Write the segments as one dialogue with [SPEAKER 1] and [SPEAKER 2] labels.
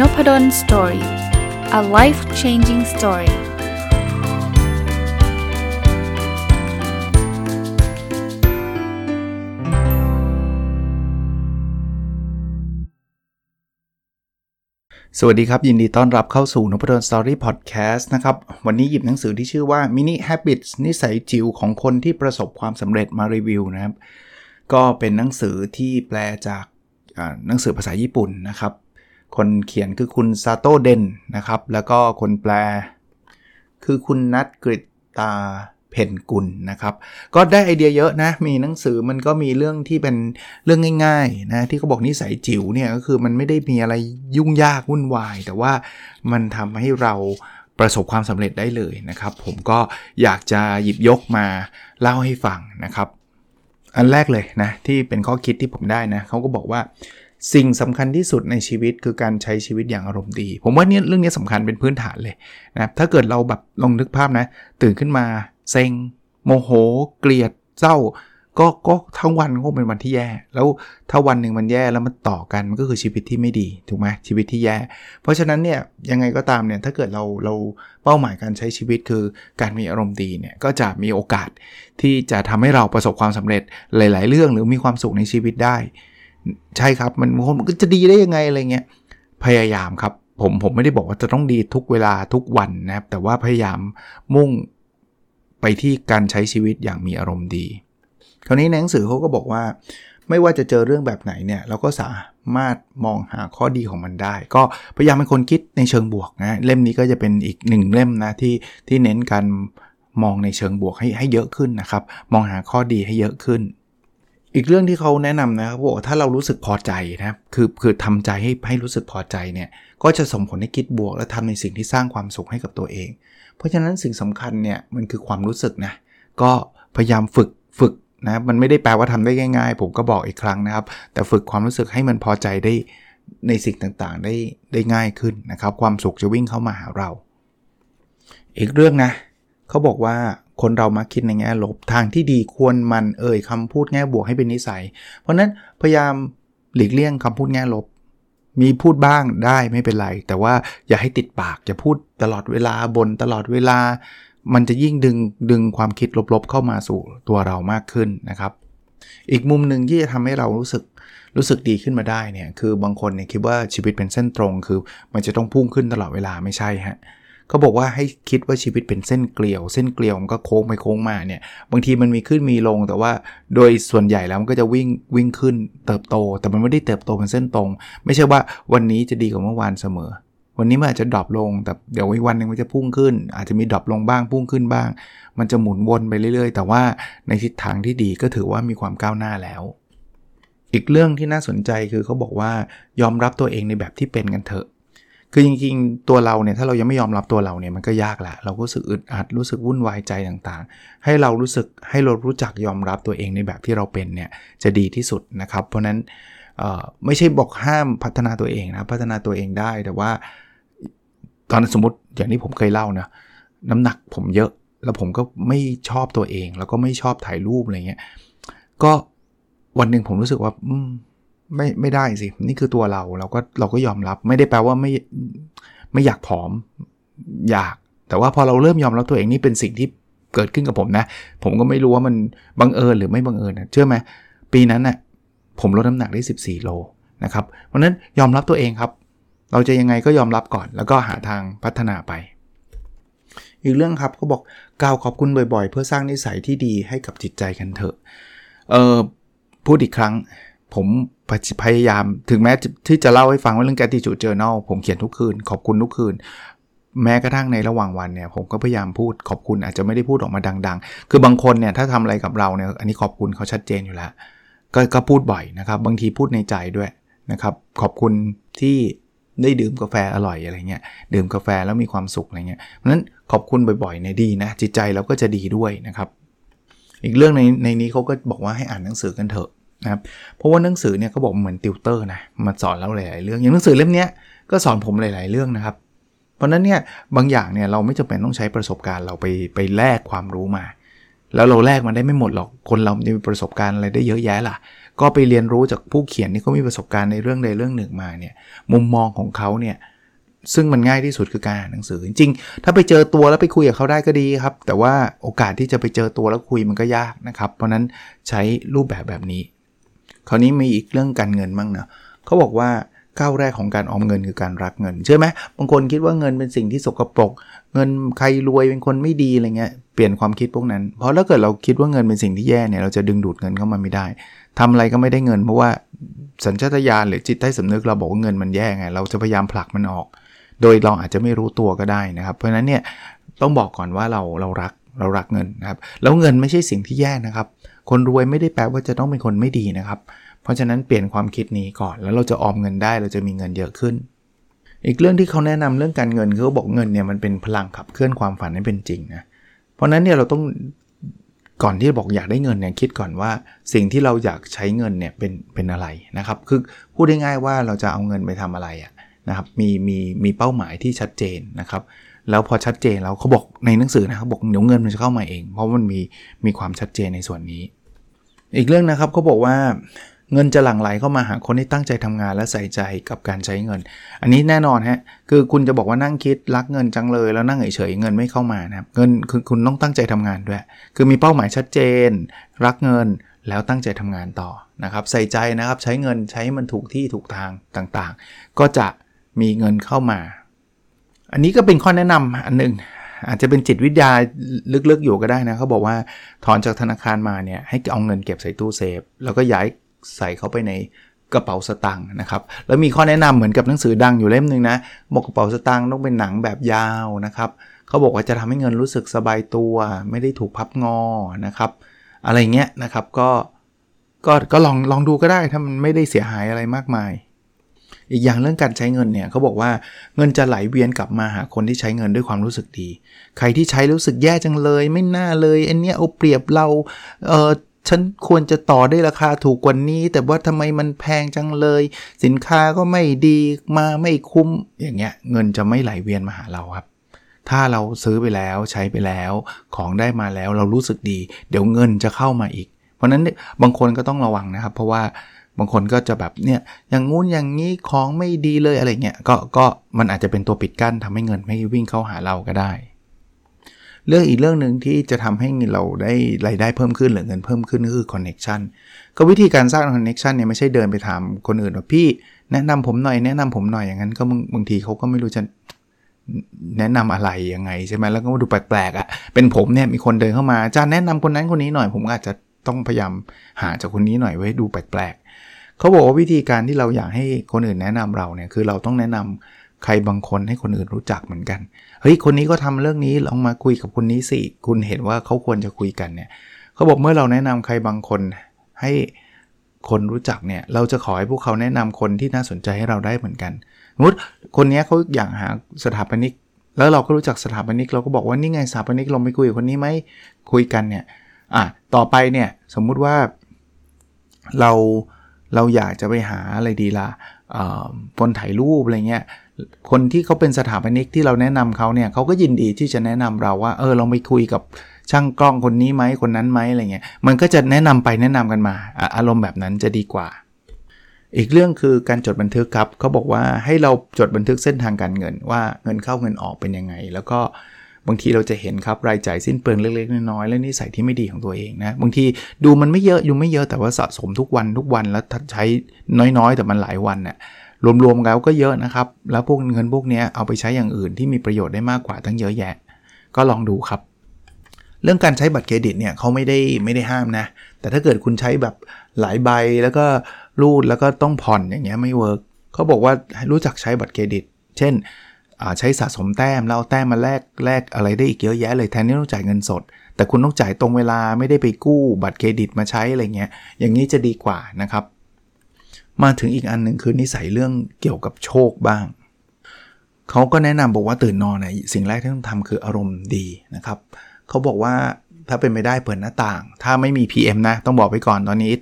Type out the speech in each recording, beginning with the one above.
[SPEAKER 1] Noppadol Story a life changing story สวัสดีครับ ยินดีต้อนรับเข้าสู่นพดล Story Podcast นะครับ วันนี้หยิบหนังสือที่ชื่อว่า Mini Habits นิสัยจิ๋วของคนที่ประสบความสำเร็จมารีวิวนะครับ ก็เป็นหนังสือที่แปลจากหนังสือภาษาญี่ปุ่นนะครับ คนเขียนคือคุณซาโตเดนนะครับ แล้วก็คนแปล คือคุณนัทกริตาเพนกุลนะครับ ก็ได้ไอเดียเยอะนะ มีหนังสือมันก็มีเรื่องที่เป็นเรื่องง่ายๆนะ ที่เขาบอกนิสัยจิ๋วเนี่ยก็คือมันไม่ได้มีอะไรยุ่งยากวุ่นวาย แต่ว่ามันทำให้เราประสบความสำเร็จได้เลยนะครับ ผมก็อยากจะหยิบยกมาเล่าให้ฟังนะครับ อันแรกเลยนะ ที่เป็นข้อคิดที่ผมได้นะเขาก็บอกว่า สิ่งสำคัญที่สุดในชีวิตคือการใช้ชีวิตอย่างอารมณ์ดี ผมว่าเนี่ยเรื่องนี้สำคัญเป็นพื้นฐานเลยนะถ้าเกิดเราแบบลองนึกภาพนะ ตื่นขึ้นมาเซ็ง โมโห เกลียดเศร้า ก็ก็ทั้งวันก็เป็นวันที่แย่ แล้วถ้าวันหนึ่งมันแย่แล้วมันต่อกันมันก็คือชีวิตที่ไม่ดีถูกไหมชีวิตที่แย่ เพราะฉะนั้นเนี่ยยังไงก็ตามเนี่ยถ้าเกิดเราเราเป้าหมายการใช้ชีวิตคือการมีอารมณ์ดีเนี่ยก็จะมีโอกาสที่จะทำให้เราประสบความสำเร็จหลาย ๆ เรื่องหรือมีความสุขในชีวิตได้ ใช่ครับมันมันก็จะดีได้ยังไงอะไรเงี้ยพยายามครับผมผมไม่ได้บอกว่าจะต้องดีทุกเวลาทุกวันนะครับแต่ว่าพยายามมุ่งไปที่การใช้ชีวิตอย่างมีอารมณ์ดี คราวนี้ในหนังสือเขาก็บอกว่า ไม่ว่าจะเจอเรื่องแบบไหนเนี่ยเราก็สามารถมองหาข้อดีของมันได้ ก็พยายามเป็นคนคิดในเชิงบวกนะเล่มนี้ก็จะเป็นอีกหนึ่งเล่มนะที่ที่เน้นการมองในเชิงบวกให้ให้เยอะขึ้นนะครับ มองหาข้อดีให้เยอะขึ้น อีกเรื่องที่เขาแนะนำนะครับบอกถ้าเรารู้สึกพอใจนะครับคือคือทำใจให้ให้รู้สึกพอใจเนี่ยก็จะส่งผลให้คิดบวก และทำในสิ่งที่สร้างความสุขให้กับตัวเอง เพราะฉะนั้นสิ่งสำคัญเนี่ยมันคือความรู้สึกนะก็พยายามฝึกฝึกนะมันไม่ได้แปลว่าทำได้ง่าย ๆ ผมก็บอกอีกครั้งนะครับ แต่ฝึกความรู้สึกให้มันพอใจได้ในสิ่งต่างๆ ได้ได้ง่ายขึ้นนะครับ ความสุขจะวิ่งเข้ามาหาเรา อีกเรื่องนะเขาบอกว่า คนเรามักคิดในแง่ลบทางที่ดีควรมันเอ่ยคำพูดแง่บวกให้เป็นนิสัย เพราะนั้นพยายามหลีกเลี่ยงคำพูดแง่ลบ มีพูดบ้างได้ไม่เป็นไร แต่ว่าอย่าให้ติดปากจะพูดตลอดเวลาบนตลอดเวลา มันจะยิ่งดึงดึงความคิดลบๆเข้ามาสู่ตัวเรามากขึ้นนะครับ อีกมุมหนึ่งที่จะทำให้เรารู้สึกรู้สึกดีขึ้นมาได้เนี่ยคือบางคนเนี่ยคิดว่าชีวิตเป็นเส้นตรง คือมันจะต้องพุ่งขึ้นตลอดเวลาไม่ใช่ฮะ เขาบอกว่าให้คิดว่าชีวิตเป็นเส้นเกลียว เส้นเกลียวมันก็โค้งไปโค้งมาเนี่ย บางทีมันมีขึ้นมีลงแต่ว่าโดยส่วนใหญ่แล้วมันก็จะวิ่งวิ่งขึ้นเติบโต แต่มันไม่ได้เติบโตเป็นเส้นตรง ไม่ใช่ว่าวันนี้จะดีกว่าเมื่อวานเสมอ วันนี้มันอาจจะ drop ลง แต่เดี๋ยวอีกวันหนึ่งมันจะพุ่งขึ้น อาจจะมี drop ลงบ้างพุ่งขึ้นบ้าง มันจะหมุนวนไปเรื่อย ๆ แต่ว่าในทิศทางที่ดีก็ถือว่ามีความก้าวหน้าแล้วอีกเรื่องที่น่าสนใจคือเขาบอกว่ายอมรับตัวเองในแบบที่เป็นกันเถอะ คือจริงๆ ตัวเราเนี่ยถ้าเรายังไม่ยอมรับตัวเราเนี่ยมันก็ยากแหละเราก็รู้สึกอึดอัดรู้สึกวุ่นวายใจต่างๆ ให้เรารู้สึกให้เรารู้จักยอมรับตัวเองในแบบที่เราเป็นเนี่ยจะดีที่สุดนะครับ เพราะนั้นไม่ใช่บอกห้ามพัฒนาตัวเองนะพัฒนาตัวเองได้แต่ว่า ตอนสมมติอย่างที่ผมเคยเล่านะน้ำหนักผมเยอะแล้วผมก็ไม่ชอบตัวเอง แล้วก็ไม่ชอบถ่ายรูปอะไรเงี้ยก็วันหนึ่งผมรู้สึกว่าอืม ไม่ไม่ได้สิ นี่คือตัวเราเราก็เราก็ยอมรับ ไม่ได้แปลว่าไม่ไม่อยากผอมอยาก แต่ว่าพอเราเริ่มยอมรับตัวเองนี่เป็นสิ่งที่เกิดขึ้นกับผมนะ ผมก็ไม่รู้ว่ามันบังเอิญหรือไม่บังเอิญนะเชื่อไหมปีนั้นนะ่ะผมลดน้ำหนักได้ 14 โลนะครับเพราะนั้นยอมรับตัวเองครับ เราจะยังไงก็ยอมรับก่อน แล้วก็หาทางพัฒนาไป อีกเรื่องครับเขาบอกกล่าวขอบคุณบ่อยๆ เพื่อสร้างนิสัยที่ดีให้กับจิตใจกันเถอะเออพูดอีกครั้ง ผมพยายามถึงแม้ที่จะเล่าให้ฟังว่าเรื่อง gratitude journal ผมเขียนทุกคืน ขอบคุณทุกคืน แม้กระทั่งในระหว่างวันเนี่ย ผมก็พยายามพูดขอบคุณอาจจะไม่ได้พูดออกมาดัง ๆ คือบางคนเนี่ยถ้าทำอะไรกับเราเนี่ยอันนี้ขอบคุณเขาชัดเจนอยู่แล้วก็ก็พูดบ่อยนะครับ บางทีพูดในใจด้วยนะครับขอบคุณที่ได้ดื่มกาแฟอร่อยอะไรเงี้ยดื่มกาแฟแล้วมีความสุขอะไรเงี้ยเพราะฉะนั้นขอบคุณบ่อยๆเนี่ยดีนะจิตใจเราก็จะดีด้วยนะครับ อีกเรื่องในในนี้เขาก็บอกว่าให้อ่านหนังสือกันเถอะ นะครับเพราะว่าหนังสือเนี่ยเขาบอกเหมือนติวเตอร์นะมาสอนเราหลายๆเรื่องอย่างหนังสือเล่มนี้ก็สอนผมหลาย ๆเรื่องนะครับ เพราะนั้นเนี่ยบางอย่างเนี่ยเราไม่จำเป็นต้องใช้ประสบการณ์เราไปไปแลกความรู้มา แล้วเราแลกมันได้ไม่หมดหรอกคนเรามีประสบการณ์อะไรได้เยอะแยะล่ะ ก็ไปเรียนรู้จากผู้เขียนที่เขามีประสบการณ์ในเรื่องใดเรื่องหนึ่งมาเนี่ยมุมมองของเขาเนี่ยซึ่งมันง่ายที่สุดคือการอ่านหนังสือจริงๆ ถ้าไปเจอตัวแล้วไปคุยกับเขาได้ก็ดีครับ แต่ว่าโอกาสที่จะไปเจอตัวแล้วคุยมันก็ยากนะครับ เพราะนั้นใช้รูปแบบแบบนี้ คราวนี้มีอีกเรื่องการเงินบ้างนะเขาบอกว่าก้าวแรกของการออมเงินคือการรักเงินเชื่อไหมบางคนคิดว่าเงินเป็นสิ่งที่สกปรก เงินใครรวยเป็นคนไม่ดีอะไรเงี้ยเปลี่ยนความคิดพวกนั้น เพราะถ้าเกิดเราคิดว่าเงินเป็นสิ่งที่แย่เนี่ยเราจะดึงดูดเงินเข้ามาไม่ได้ทำอะไรก็ไม่ได้เงิน เพราะว่าสัญชาตญาณหรือจิตใต้สำนึกเราบอกว่าเงินมันแย่ไง เราจะพยายามผลักมันออก โดยเราอาจจะไม่รู้ตัวก็ได้นะครับ เพราะฉะนั้นเนี่ยต้องบอกก่อนว่าเราเรารักเรารักเงินนะครับแล้วเงินไม่ใช่สิ่งที่แย่นะครับ คนรวยไม่ได้แปลว่าจะต้องเป็นคนไม่ดีนะครับ เพราะฉะนั้นเปลี่ยนความคิดนี้ก่อนแล้วเราจะออมเงินได้เราจะมีเงินเยอะขึ้น อีกเรื่องที่เขาแนะนำเรื่องการเงินเขาบอกเงินเนี่ยมันเป็นพลังขับเคลื่อนความฝันให้เป็นจริงนะเพราะนั้นเนี่ยเราต้องก่อนที่จะบอกอยากได้เงินเนี่ยคิดก่อนว่าสิ่งที่เราอยากใช้เงินเนี่ยเป็นเป็นอะไรนะครับ คือพูดได้ง่ายว่าเราจะเอาเงินไปทำอะไรอะนะครับมีมีมีเป้าหมายที่ชัดเจนนะครับ แล้วพอชัดเจนแล้วเขาบอกในหนังสือนะครับบอกเดี๋ยวเงินมันจะเข้ามาเอง เพราะมันมีมีความชัดเจนในส่วนนี้ อีกเรื่องนะครับเขาบอกว่าเงินจะหลั่งไหลเข้ามาหาคนที่ตั้งใจทำงานและใส่ใจกับการใช้เงิน อันนี้แน่นอนฮะคือคุณจะบอกว่านั่งคิดรักเงินจังเลยแล้วนั่งเฉยๆเงินไม่เข้ามานะครับเงินคือคุณต้องตั้งใจทำงานด้วย คือมีเป้าหมายชัดเจน รักเงินแล้วตั้งใจทำงานต่อนะครับใส่ใจนะครับใช้เงินใช้มันถูกที่ถูกทางต่างๆ ก็จะมีเงินเข้ามา อันนี้ก็เป็นข้อแนะนำอันหนึ่งอาจจะเป็นจิตวิทยาลึกๆอยู่ก็ได้นะเขาบอกว่าถอนจากธนาคารมาเนี่ยให้เอาเงินเก็บใส่ตู้เซฟ แล้วก็ย้ายใส่เข้าไปในกระเป๋าสตางค์นะครับ แล้วมีข้อแนะนำเหมือนกับหนังสือดังอยู่เล่มหนึ่งนะบอกกระเป๋าสตางค์ต้องเป็นหนังแบบยาวนะครับเขาบอกว่าจะทำให้เงินรู้สึกสบายตัว ไม่ได้ถูกพับงอนะครับ อะไรเงี้ยนะครับก็ก็ก็ลองลองดูก็ได้ถ้ามันไม่ได้เสียหายอะไรมากมาย อีกอย่างเรื่องการใช้เงินเนี่ยเขาบอกว่าเงินจะไหลเวียนกลับมาหาคนที่ใช้เงินด้วยความรู้สึกดี ใครที่ใช้รู้สึกแย่จังเลย ไม่น่าเลยอันเนี้ยเอาเปรียบเราเออฉันควรจะต่อได้ราคาถูกกว่านี้ แต่ว่าทำไมมันแพงจังเลย สินค้าก็ไม่ดีมาไม่คุ้มอย่างเงี้ยเงินจะไม่ไหลเวียนมาหาเราครับ ถ้าเราซื้อไปแล้วใช้ไปแล้วของได้มาแล้วเรารู้สึกดี เดี๋ยวเงินจะเข้ามาอีก เพราะนั้นบางคนก็ต้องระวังนะครับ เพราะว่า บางคนก็จะแบบเนี่ยอย่างงู้นอย่างนี้ของไม่ดีเลยอะไรเงี้ยก็ก็มันอาจจะเป็นตัวปิดกั้นทำให้เงินไม่วิ่งเข้าหาเราก็ได้ เรื่องอีกเรื่องหนึ่งที่จะทำให้เราได้รายได้เพิ่มขึ้นหรือเงินเพิ่มขึ้นก็คือ connection ก็วิธีการสร้าง connection เนี่ยไม่ใช่เดินไปถามคนอื่นว่าพี่แนะนำผมหน่อยแนะนำผมหน่อยอย่างนั้นก็บางทีเขาก็ไม่รู้จะแนะนำอะไรยังไงใช่ไหมแล้วก็ดูแปลกๆอะ่ะเป็นผมเนี่ยมีคนเดินเข้ามาจะแนะนำคนนั้นคนนี้หน่อย ผมอาจจะต้องพยายามหาจากคนนี้หน่อยไว้ดูแปลก เขาบอกว่าวิธีการที่เราอยากให้คนอื่นแนะนำเราเนี่ยคือเราต้องแนะนำใครบางคนให้คนอื่นรู้จักเหมือนกัน เฮ้ย คนนี้ก็ทำเรื่องนี้ลองมาคุยกับคนนี้สิ คุณเห็นว่าเขาควรจะคุยกันเนี่ย เขาบอกเมื่อเราแนะนำใครบางคนให้คนรู้จักเนี่ย เราจะขอให้พวกเขาแนะนำคนที่น่าสนใจให้เราได้เหมือนกันสมมติคนนี้เขาอยากหาสถาปนิก แล้วเราก็รู้จักสถาปนิก เราก็บอกว่านี่ไงสถาปนิกลองไปคุยกับคนนี้ไหม คุยกันเนี่ย อะ ต่อไปเนี่ย สมมุติว่าเรา เราอยากจะไปหาอะไรดีล่ะคนถ่ายรูปอะไรเงี้ยคนที่เขาเป็นสถาปนิกที่เราแนะนำเขาเนี่ยเขาก็ยินดีที่จะแนะนำเราว่าเออเราไปคุยกับช่างกล้องคนนี้ไหมคนนั้นไหมอะไรเงี้ยมันก็จะแนะนำไปแนะนำกันมา อารมณ์แบบนั้นจะดีกว่า อีกเรื่องคือการจดบันทึกครับเขาบอกว่าให้เราจดบันทึกเส้นทางการเงินว่าเงินเข้าเงินออกเป็นยังไง แล้วก็ บางทีเราจะเห็นครับรายจ่ายสิ้นเปลืองเล็กๆน้อยๆและนิสัยที่ไม่ดีของตัวเองนะบางทีดูมันไม่เยอะอยู่ไม่เยอะแต่ว่าสะสมทุกวันทุกวันแล้วใช้น้อยๆ แต่มันหลายวันเนี่ยรวมๆแล้วก็เยอะนะครับ แล้วพวกเงินพวกนี้เอาไปใช้อย่างอื่นที่มีประโยชน์ได้มากกว่าตั้งเยอะแยะ ก็ลองดูครับ เรื่องการใช้บัตรเครดิตเนี่ยเขาไม่ได้ไม่ได้ห้ามนะ แต่ถ้าเกิดคุณใช้แบบหลายใบแล้วก็รูดแล้วก็ต้องผ่อนอย่างเงี้ยไม่ work เขาบอกว่าให้รู้จักใช้บัตรเครดิต เช่น ใช้สะสมแต้มแล้วแต้มมาแลกแลกอะไรได้อีกเยอะแยะเลยแทนที่ต้องจ่ายเงินสด แต่คุณต้องจ่ายตรงเวลาไม่ได้ไปกู้บัตรเครดิตมาใช้อะไรเงี้ยอย่างนี้จะดีกว่านะครับ มาถึงอีกอันหนึ่งคือนิสัยเรื่องเกี่ยวกับโชคบ้างเขาก็แนะนำบอกว่าตื่นนอนเนี่ยสิ่งแรกที่ต้องทำคืออารมณ์ดีนะครับเขาบอกว่าถ้าเป็นไม่ได้เปิดหน้าต่าง ถ้าไม่มี PM นะ ต้องบอกไปก่อนตอนนี้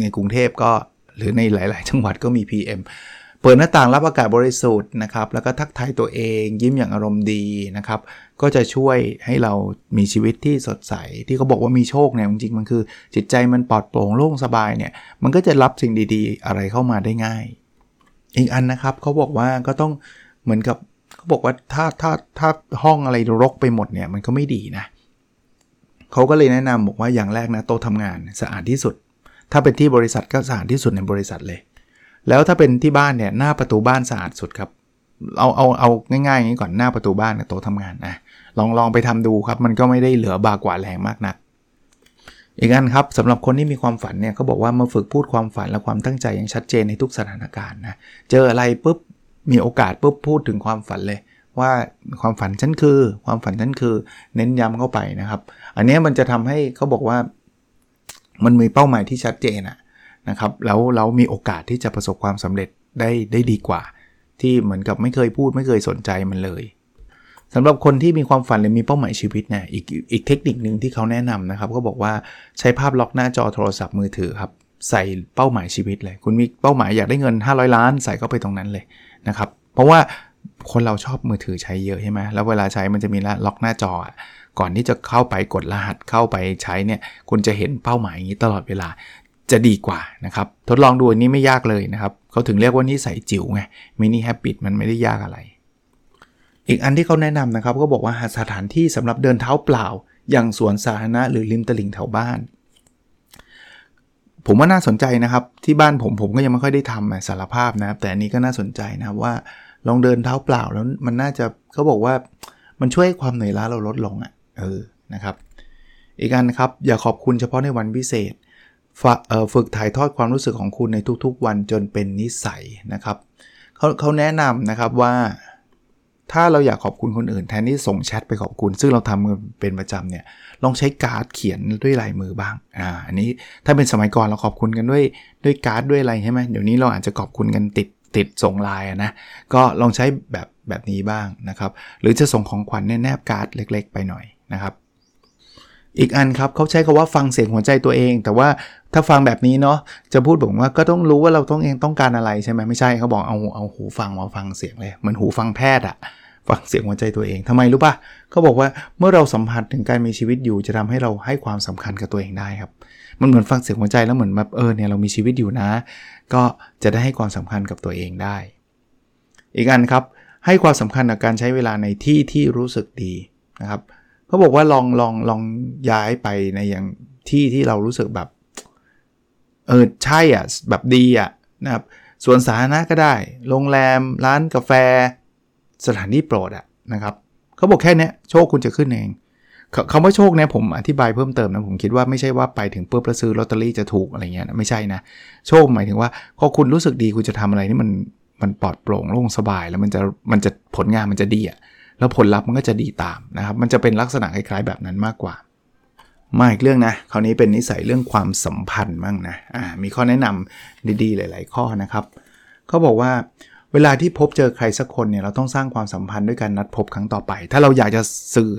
[SPEAKER 1] ในกรุงเทพก็หรือในหลาย ๆ จังหวัดก็มี PM เปิดหน้าต่างรับอากาศบริสุทธิ์นะครับ แล้วก็ทักทายตัวเองยิ้มอย่างอารมณ์ดีนะครับ ก็จะช่วยให้เรามีชีวิตที่สดใส ที่เขาบอกว่ามีโชคเนี่ยจริงๆมันคือ จิตใจมันปลอดโปร่งโล่งสบายเนี่ยมันก็จะรับสิ่งดีๆ อะไรเข้ามาได้ง่าย อีกอันนะครับเขาบอกว่าก็ต้องเหมือนกับเขาบอกว่าถ้าถ้าถ้าห้องอะไรรกไปหมดเนี่ยมันก็ไม่ดีนะเขาก็เลยแนะนำบอกว่าอย่างแรกนะโต๊ะทำงานสะอาดที่สุด ถ้าเป็นที่บริษัทก็สะอาดที่สุดในบริษัทเลย แล้วถ้าเป็นที่บ้านเนี่ยหน้าประตูบ้านสะอาดสุดครับ เอาเอาเอาง่ายๆอย่างนี้ก่อนหน้าประตูบ้านกับโต๊ะทำงานนะลองลองไปทำดูครับ มันก็ไม่ได้เหลือบากว่าแรงมากนัก อีกอันครับสำหรับคนที่มีความฝันเนี่ยเขาบอกว่ามาฝึกพูดความฝันและความตั้งใจอย่างชัดเจนในทุกสถานการณ์นะเจออะไรปุ๊บมีโอกาสปุ๊บพูดถึงความฝันเลย ว่าความฝันฉันคือ ความฝันฉันคือ เน้นย้ำเข้าไปนะครับ อันนี้มันจะทำให้เขาบอกว่า มันมีเป้าหมายที่ชัดเจนอะ นะครับแล้วเรามีโอกาสที่จะประสบความสำเร็จได้ได้ดีกว่า ที่เหมือนกับไม่เคยพูดไม่เคยสนใจมันเลยสำหรับคนที่มีความฝันหรือมีเป้าหมายชีวิตเนี่ยอีกอีกเทคนิคหนึ่งที่เขาแนะนำนะครับ ก็บอกว่าใช้ภาพล็อกหน้าจอโทรศัพท์มือถือครับใส่เป้าหมายชีวิตเลย คุณมีเป้าหมายอยากได้เงิน 500 ล้าน ใส่เข้าไปตรงนั้นเลยนะครับ เพราะว่าคนเราชอบมือถือใช้เยอะใช่ไหมแล้วเวลาใช้มันจะมีล็อกหน้าจอ ก่อนที่จะเข้าไปกดรหัสเข้าไปใช้เนี่ย คุณจะเห็นเป้าหมายอย่างนี้ตลอดเวลา จะดีกว่านะครับ ทดลองดูอันนี้ไม่ยากเลยนะครับเขาถึงเรียกว่านิสัยจิ๋วไงมินิแฮปปิตมันไม่ได้ยากอะไร อีกอันที่เขาแนะนำนะครับ ก็บอกว่าหาสถานที่สำหรับเดินเท้าเปล่า อย่างสวนสาธารณะหรือริมตลิ่งแถวบ้าน ผมว่าน่าสนใจนะครับ ที่บ้านผมผมก็ยังไม่ค่อยได้ทำสารภาพนะครับ แต่อันนี้ก็น่าสนใจนะครับว่าลองเดินเท้าเปล่าแล้วมันน่าจะเขาบอกว่ามันช่วยความเหนื่อยล้าเราลดลงอะ่ะเออนะครับ อีกอันครับอย่าขอบคุณเฉพาะในวันพิเศษ ฝึกถ่ายทอดความรู้สึกของคุณในทุกๆ วันจนเป็นนิสัยนะครับเขาเขาแนะนำนะครับว่าถ้าเราอยากขอบคุณคนอื่นแทนที่ส่งแชทไปขอบคุณ ซึ่งเราทำเป็นประจำเนี่ยลองใช้การ์ดเขียนด้วยลายมือบ้างอ่าอันนี้ถ้าเป็นสมัยก่อนเราขอบคุณกันด้วยด้วยการ์ดด้วยอะไรใช่ไหมเดี๋ยวนี้เราอาจจะขอบคุณกันติดติดส่งลน์นะก็ลองใช้แบบแบบนี้บ้างนะครับ หรือจะส่งของขวัญแนบการ์ดเล็ก ๆ ไปหน่อยนะครับ อีกอันครับเขาใช้คาว่าฟังเสียงหัวใจตัวเอง แต่ว่าถ้าฟังแบบนี้เนาะจะพูดบอกว่าก็ต้องรู้ว่าเราต้องเองต้องการอะไรใช่ไหมไม่ใช่เขาบอกเอาเอาหูฟังมาฟังเสียงเลยเหมือนหูฟังแพทย์อะฟังเสียงหัวใจตัวเองทำไมรู้ปะเขาบอกว่าเมื่อเราสัมผัสถึงการมีชีวิตอยู่จะทำให้เราให้ความสำคัญกับตัวเองได้ครับ มันเหมือนฟังเสียงหัวใจแล้วเหมือนแบบเออเนี่ยเรามีชีวิตอยู่นะ ก็จะได้ให้ความสำคัญกับตัวเองได้ อีกอันครับให้ความสำคัญกับการใช้เวลาในที่ที่รู้สึกดีนะครับ เขาบอกว่าลองลองลองย้ายไปในอย่างที่ที่เรารู้สึกแบบ เออใช่อะแบบดีอะนะครับส่วนสาธารณะก็ได้ โรงแรมร้านกาแฟ สถานที่โปรดอะนะครับเขาบอกแค่นี้โชคคุณจะขึ้นเองคำว่าโชคเนี่ยผมอธิบายเพิ่มเติมนะผมคิดว่าไม่ใช่ว่าไปถึงปุ๊บแล้วซื้อลอตเตอรี่จะถูกอะไรเงี้ยไม่ใช่นะ โชคหมายถึงว่าพอคุณรู้สึกดีคุณจะทำอะไรนี่มันมันปลอดโปร่งโล่งสบายแล้วมันจะมันจะผลงานมันจะดีอะ แล้วผลลัพธ์มันก็จะดีตามนะครับ มันจะเป็นลักษณะคล้ายๆแบบนั้นมากกว่า มาอีกเรื่องนะคราวนี้เป็นนิสัยเรื่องความสัมพันธ์มั่งนะอ่ามีข้อแนะนำดีๆ หลาย ๆ ข้อนะครับเขาบอกว่าเวลาที่พบเจอใครสักคนเนี่ยเราต้องสร้างความสัมพันธ์ด้วยการนัดพบครั้งต่อไป ถ้าเราอยากจะซึ่ง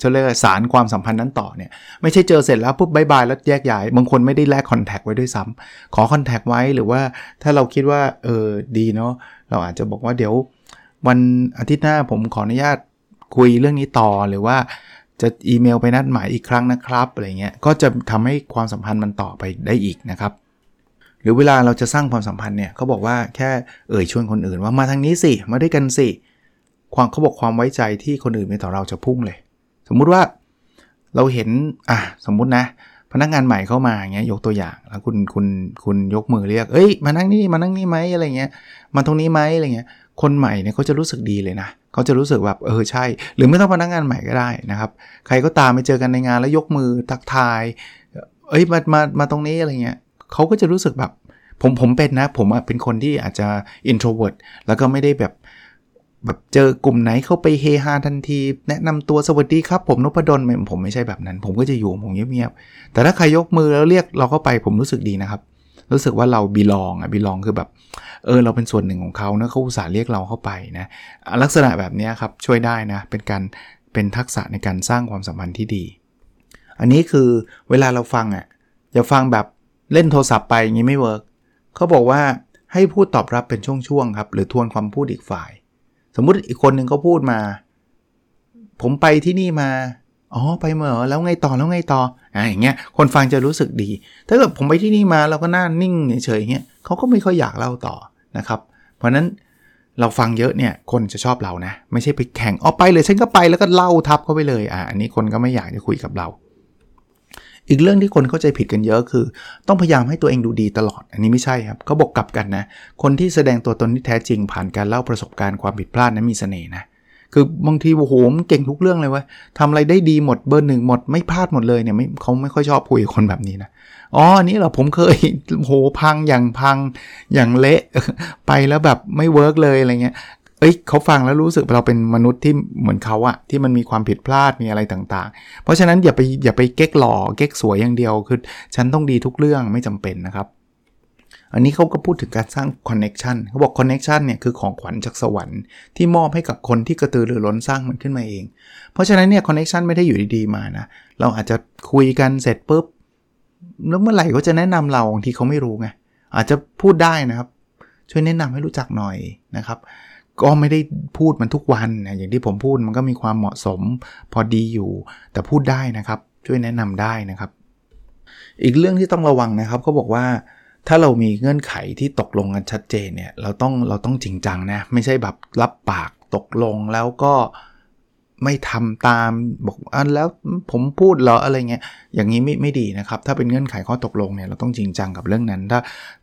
[SPEAKER 1] จะเรียกสานความสัมพันธ์นั้นต่อเนี่ยไม่ใช่เจอเสร็จแล้วปุ๊บ bye bye แล้วแยกย้าย บางคนไม่ได้แลก contact ไว้ด้วยซ้ำขอ contact ไว้หรือว่าถ้าเราคิดว่าเออดีเนาะเราอาจจะบอกว่าเดี๋ยว วันอาทิตย์หน้าผมขออนุญาตคุยเรื่องนี้ต่อหรือว่าจะอีเมลไปนัดหมายอีกครั้งนะครับอะไรเงี้ยก็จะทำให้ความสัมพันธ์มันต่อไปได้อีกนะครับหรือเวลาเราจะสร้างความสัมพันธ์เนี่ยเขาบอกว่าแค่เอ่ยชวนคนอื่นว่ามาทางนี้สิมาด้วยกันสิความเขาบอกความไว้ใจที่คนอื่นมีต่อเราจะพุ่งเลย สมมุติว่าเราเห็นอะสมมุตินะ พนักงานใหม่เข้ามาอย่างเงี้ยยกตัวอย่างแล้วคุณคุณคุณยกมือเรียกเอ้ยมานั่งนี่มานั่งนี่ไหมอะไรเงี้ยมาตรงนี้ไหมอะไรเงี้ย คนใหม่เนี่ยเขาจะรู้สึกดีเลยนะเขาจะรู้สึกแบบเออใช่ หรือไม่ต้องพนักงานใหม่ก็ได้นะครับ ใครก็ตามไปเจอกันในงานแล้วยกมือทักทาย เอ้ยมามามาตรงนี้อะไรเงี้ยเขาก็จะรู้สึกแบบผมผมเป็นนะ ผมเป็นคนที่อาจจะ introvert แล้วก็ไม่ได้แบบแบบเจอกลุ่มไหนเข้าไปเฮฮาทันที แนะนำตัวสวัสดีครับ ผมนพดลผมไม่ใช่แบบนั้น ผมก็จะอยู่ผมเงียบๆแต่ถ้าใครยกมือแล้วเรียกเราเข้าไปผมรู้สึกดีนะครับ รู้สึกว่าเราบีลองอะบีลองคือแบบเออเราเป็นส่วนหนึ่งของเขาเนะเขาอุตส่าห์เรียกเราเข้าไปนะลักษณะแบบนี้ครับช่วยได้นะเป็นการเป็นทักษะในการสร้างความสัมพันธ์ที่ดี อันนี้คือเวลาเราฟังอะอย่าฟังแบบเล่นโทรศัพท์ไปอย่างนี้ไม่ work เขาบอกว่าให้พูดตอบรับเป็นช่วงๆครับ หรือทวนความพูดอีกฝ่าย สมมุติอีกคนหนึ่งเขาพูดมา ผมไปที่นี่มา อ๋อไปเมื่อแล้วไงต่อแล้วไงต่ออ่าอย่างเงี้ยคนฟังจะรู้สึกดี ถ้าเกิดผมไปที่นี่มาเราก็หน้านิ่งเฉยๆเงี้ยเขาก็ไม่ค่อยอยากเล่าต่อนะครับ เพราะนั้นเราฟังเยอะเนี่ยคนจะชอบเรานะ ไม่ใช่ไปแข่งเอาไปเลยฉันก็ไปแล้วก็เล่าทับเข้าไปเลยอ่าอันนี้คนก็ไม่อยากจะคุยกับเรา อีกเรื่องที่คนเข้าใจผิดกันเยอะคือ ต้องพยายามให้ตัวเองดูดีตลอด อันนี้ไม่ใช่ครับเขาบอกกลับกันนะ คนที่แสดงตัวตนที่แท้จริงผ่านการเล่าประสบการณ์ความผิดพลาดนั้นมีเสน่ห์นะ คือบางทีโอ้โหผมเก่งทุกเรื่องเลยเว้ยทำอะไรได้ดีหมดเบอร์หนึ่งหมดไม่พลาดหมดเลยเนี่ยไม่เขาไม่ค่อยชอบคุยกับคนแบบนี้นะอ๋ออันนี้เหรอผมเคยโหพังอย่างพังอย่างเละไปแล้วแบบไม่ work เลยอะไรเงี้ยเอ้ยเขาฟังแล้วรู้สึกเราเป็นมนุษย์ที่เหมือนเขาอะที่มันมีความผิดพลาดมีอะไรต่างๆ เพราะฉะนั้นอย่าไปอย่าไปเก๊กหล่อเก๊กสวยอย่างเดียวคือฉันต้องดีทุกเรื่องไม่จำเป็นนะครับ อันนี้เขาก็พูดถึงการสร้าง connection เขาบอก connection เนี่ยคือของขวัญจากสวรรค์ที่มอบให้กับคนที่กระตือรือร้นสร้างมันขึ้นมาเอง เพราะฉะนั้นเนี่ย connection ไม่ได้อยู่ดีๆมานะ เราอาจจะคุยกันเสร็จปุ๊บ แล้วเมื่อไหร่เขาจะแนะนำเราบางทีเขาไม่รู้ไง อาจจะพูดได้นะครับ ช่วยแนะนำให้รู้จักหน่อยนะครับ ก็ไม่ได้พูดมันทุกวันนะอย่างที่ผมพูดมันก็มีความเหมาะสมพอดีอยู่ แต่พูดได้นะครับ ช่วยแนะนำได้นะครับ อีกเรื่องที่ต้องระวังนะครับเขาบอกว่า ถ้าเรามีเงื่อนไขที่ตกลงกันชัดเจนเนี่ยเราต้องเราต้องจริงจังนะไม่ใช่แบบรับปากตกลงแล้วก็ไม่ทำตามบอกอันแล้วผมพูดเหรออะไรเงี้ยอย่างนี้ไม่ไม่ดีนะครับ ถ้าเป็นเงื่อนไขข้อตกลงเนี่ยเราต้องจริงจังกับเรื่องนั้น ถ้า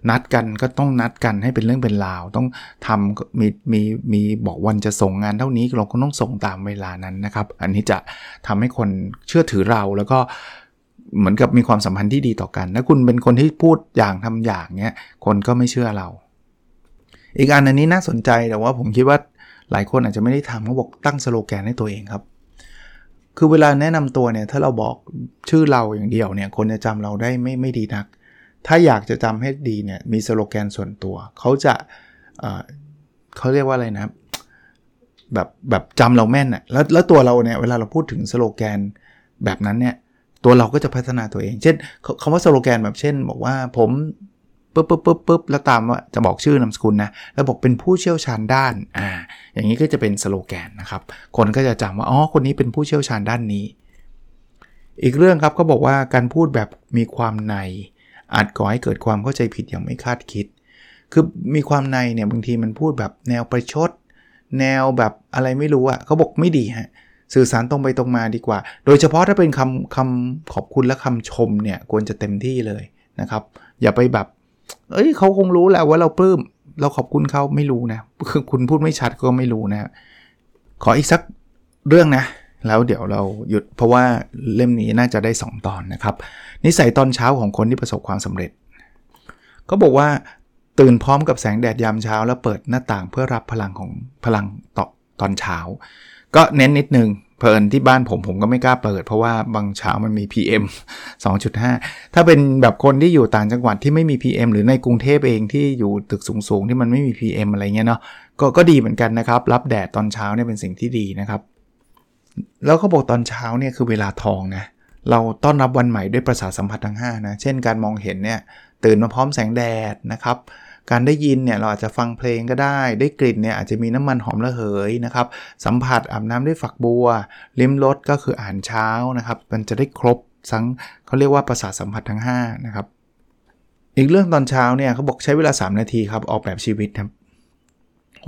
[SPEAKER 1] นัดกันก็ต้องนัดกันให้เป็นเรื่องเป็นราว ต้องทำมีมีมีบอกวันจะส่งงานเท่านี้เราก็ต้องส่งตามเวลานั้นนะครับ อันนี้จะทำให้คนเชื่อถือเราแล้วก็ เหมือนกับมีความสัมพันธ์ที่ดีต่อกันถ้าคุณเป็นคนที่พูดอย่างทำอย่างเนี้ยคนก็ไม่เชื่อเรา อีกอันอันนี้น่าสนใจแต่ว่าผมคิดว่าหลายคนอาจจะไม่ได้ทำเขาบอกตั้งสโลแกนให้ตัวเองครับ คือเวลาแนะนำตัวเนี่ยถ้าเราบอกชื่อเราอย่างเดียวเนี่ยคนจะจำเราได้ไม่ไม่ดีนัก ถ้าอยากจะจำให้ดีเนี่ยมีสโลแกนส่วนตัว เขาจะเขาเรียกว่าอะไรนะแบบแบบจำเราแม่นอะแล้วแล้วตัวเราเนี่ยเวลาเราพูดถึงสโลแกนแบบนั้นเนี่ย ตัวเราก็จะพัฒนาตัวเอง เช่นคำว่าสโลแกนแบบเช่น บอกว่าผมปุ๊บปุ๊บปุ๊บปุ๊บแล้วตามว่าจะบอกชื่อนามสกุลนะแล้วบอกเป็นผู้เชี่ยวชาญด้านอ่าอย่างนี้ก็จะเป็นสโลแกนนะครับ คนก็จะจำว่าอ๋อคนนี้เป็นผู้เชี่ยวชาญด้านนี้ อีกเรื่องครับเขาบอกว่าการพูดแบบมีความใน อาจก่อให้เกิดความเข้าใจผิดอย่างไม่คาดคิด คือมีความในเนี่ยบางทีมันพูดแบบแนวประชด แนวแบบอะไรไม่รู้อะ่ะเขาบอกไม่ดีฮะ สื่อสารตรงไปตรงมาดีกว่า โดยเฉพาะถ้าเป็นคำคำขอบคุณและคำชมเนี่ยควรจะเต็มที่เลยนะครับ อย่าไปแบบ เอ้ยเขาคงรู้แหละว่าเราปลื้ม เราขอบคุณเขาไม่รู้นะคือคุณพูดไม่ชัดก็ไม่รู้นะ ขออีกสักเรื่องนะ แล้วเดี๋ยวเราหยุดเพราะว่าเล่มนี้น่าจะได้ 2 ตอนนะครับ นิสัยตอนเช้าของคนที่ประสบความสำเร็จก็บอกว่าตื่นพร้อมกับแสงแดดยามเช้า แล้วเปิดหน้าต่างเพื่อรับพลังของพลังต่อตอนเช้า ก็เน้นนิดนึงเพลินที่บ้านผมผมก็ไม่กล้าเปิด เพราะว่าบางเช้ามันมี PM 2.5 ถ้าเป็นแบบคนที่อยู่ต่างจังหวัดที่ไม่มี PM หรือในกรุงเทพเองที่อยู่ตึกสูงๆ ที่มันไม่มี PM อะไรเงี้ยเนาะก็ก็ดีเหมือนกันนะครับ รับแดดตอนเช้าเนี่ยเป็นสิ่งที่ดีนะครับ แล้วเขาบอกตอนเช้าเนี่ยคือเวลาทองนะเราต้อนรับวันใหม่ด้วยประสาทสัมผัสทั้ง5นะเช่นการมองเห็นเนี่ยตื่นมาพร้อมแสงแดดนะครับ การได้ยินเนี่ยเราอาจจะฟังเพลงก็ได้ ได้กลิ่นเนี่ยอาจจะมีน้ำมันหอมระเหยนะครับ สัมผัสอาบน้ำด้วยฝักบัว ลิ้มรสก็คืออ่านเช้านะครับ มันจะได้ครบสังเขาเรียกว่าประสาทสัมผัสทั้ง5นะครับ อีกเรื่องตอนเช้าเนี่ยเขาบอกใช้เวลา 3 นาทีครับออกแบบชีวิตครับ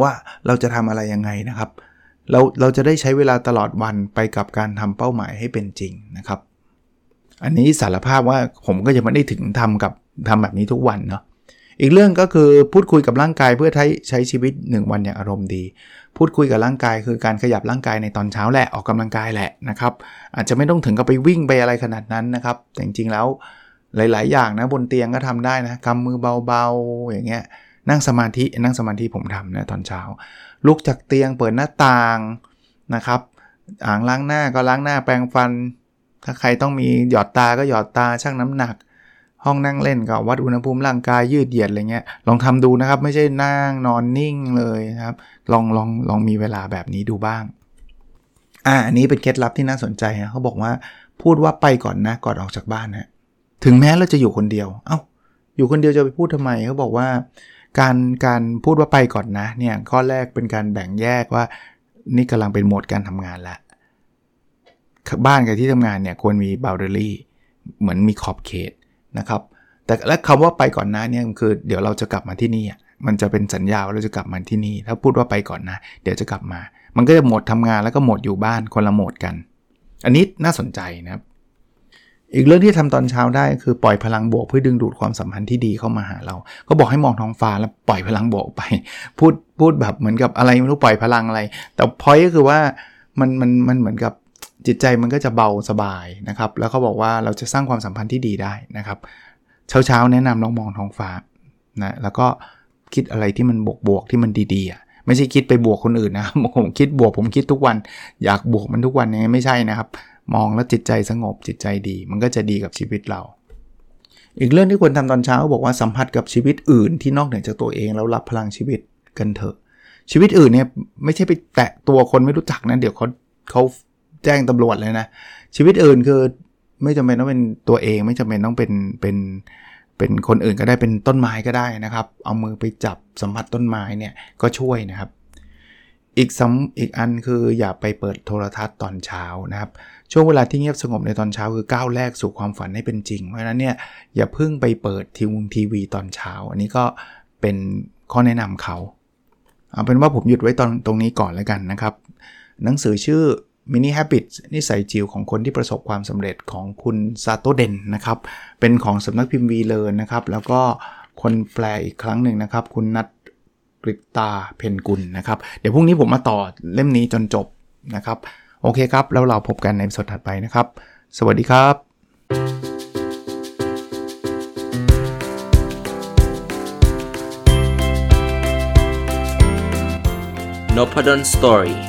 [SPEAKER 1] ว่าเราจะทำอะไรยังไงนะครับเราเราจะได้ใช้เวลาตลอดวันไปกับการทำเป้าหมายให้เป็นจริงนะครับ อันนี้สารภาพว่าผมก็ยังไม่ได้ถึงทำกับทำแบบนี้ทุกวันเนาะ อีกเรื่องก็คือพูดคุยกับร่างกายเพื่อใช้ใช้ชีวิต 1 วันอย่างอารมณ์ดี พูดคุยกับร่างกายคือการขยับร่างกายในตอนเช้าแหละออกกำลังกายแหละนะครับ อาจจะไม่ต้องถึงกับไปวิ่งไปอะไรขนาดนั้นนะครับ แต่จริงๆแล้วหลาย ๆ อย่างนะบนเตียงก็ทำได้นะกำมือเบาๆอย่างเงี้ยนั่งสมาธินั่งสมาธิผมทำนะตอนเช้า ลุกจากเตียงเปิดหน้าต่างนะครับอ่างล้างหน้าก็ล้างหน้าแปรงฟัน ถ้าใครต้องมีหยอดตาก็หยอดตาชั่งน้ำหนัก ห้องนั่งเล่นก็วัดอุณหภูมิร่างกายยืดเหยียดอะไรเงี้ยลองทำดูนะครับ ไม่ใช่นั่งนอนนิ่งเลยครับ ลองลองลองมีเวลาแบบนี้ดูบ้างอ่าอันนี้เป็นเคล็ดลับที่น่าสนใจนะเขาบอกว่าพูดว่าไปก่อนนะก่อนออกจากบ้านนะถึงแม้เราจะอยู่คนเดียว เอา้า อยู่คนเดียวจะไปพูดทำไมเขาบอกว่า การการพูดว่าไปก่อนนะเนี่ยข้อแรกเป็นการแบ่งแยกว่า นี่กำลังเป็นโหมดการทำงานแล้วบ้านกับที่ทำงานเนี่ยควรมีบ o เดอรี่เหมือนมีขอบเขต นะครับแต่และคำว่าไปก่อนนะเนี่ยคือเดี๋ยวเราจะกลับมาที่นี่มันจะเป็นสัญญาว่าเราจะกลับมาที่นี่ ถ้าพูดว่าไปก่อนนะ เดี๋ยวจะกลับมา มันก็จะหมดทำงานแล้วก็หมดอยู่บ้านคนละโหมดกัน อันนี้น่าสนใจนะครับ อีกเรื่องที่ทำตอนเช้าได้คือปล่อยพลังบวกเพื่อดึงดูดความสัมพันธ์ที่ดีเข้ามาหาเรา ก็บอกให้มองท้องฟ้าแล้วปล่อยพลังบวกไป พูดพูดแบบเหมือนกับอะไรไม่รู้ปล่อยพลังอะไร แต่พอยก็คือว่ามันมันมันเหมือนกับ จิตใจมันก็จะเบาสบายนะครับ แล้วเขาบอกว่าเราจะสร้างความสัมพันธ์ที่ดีได้นะครับ เช้าเช้าแนะนำลองมองท้องฟ้านะแล้วก็คิดอะไรที่มันบวกบวกที่มันดีๆอะไม่ใช่คิดไปบวกคนอื่นนะผมคิดบวกผมคิดทุกวัน อยากบวกมันทุกวันยังไม่ใช่นะครับ มองแล้วจิตใจสงบจิตใจดี มันก็จะดีกับชีวิตเรา อีกเรื่องที่ควรทำตอนเช้าบอกว่าสัมผัสกับชีวิตอื่นที่นอกเหนือจากตัวเองแล้วรับพลังชีวิตกันเถอะ ชีวิตอื่นเนี่ยไม่ใช่ไปแตะตัวคนไม่รู้จักนะเดี๋ยวเขาเขา แจ้งตำรวจเลยนะ ชีวิตอื่นคือไม่จำเป็นต้องเป็นตัวเองไม่จำเป็นต้องเป็นเป็นเป็นคนอื่นก็ได้เป็นต้นไม้ก็ได้นะครับ เอามือไปจับสัมผัสต้นไม้เนี่ยก็ช่วยนะครับ อีกสำอีกอันคืออย่าไปเปิดโทรทัศน์ตอนเช้านะครับ ช่วงเวลาที่เงียบสงบในตอนเช้าคือก้าวแรกสู่ความฝันให้เป็นจริง เพราะฉะนั้นเนี่ยอย่าเพิ่งไปเปิดทีวงทีวีตอนเช้า อันนี้ก็เป็นข้อแนะนำเขา เอาเป็นว่าผมหยุดไว้ตอนตรงนี้ก่อนแล้วกันนะครับ หนังสือชื่อ Mini Habits นิสัยจิ๋วของคนที่ประสบความสำเร็จของคุณซาโตเดนนะครับ เป็นของสำนักพิมพ์วีเลิร์นนะครับ แล้วก็คนแปลอีกครั้งหนึ่งนะครับ คุณนัทกริตาเพนกุลนะครับ เดี๋ยวพรุ่งนี้ผมมาต่อเล่มนี้จนจบนะครับ โอเคครับ แล้วเราพบกันในสดถัดไปนะครับ สวัสดีครับ
[SPEAKER 2] n o p a d o n Story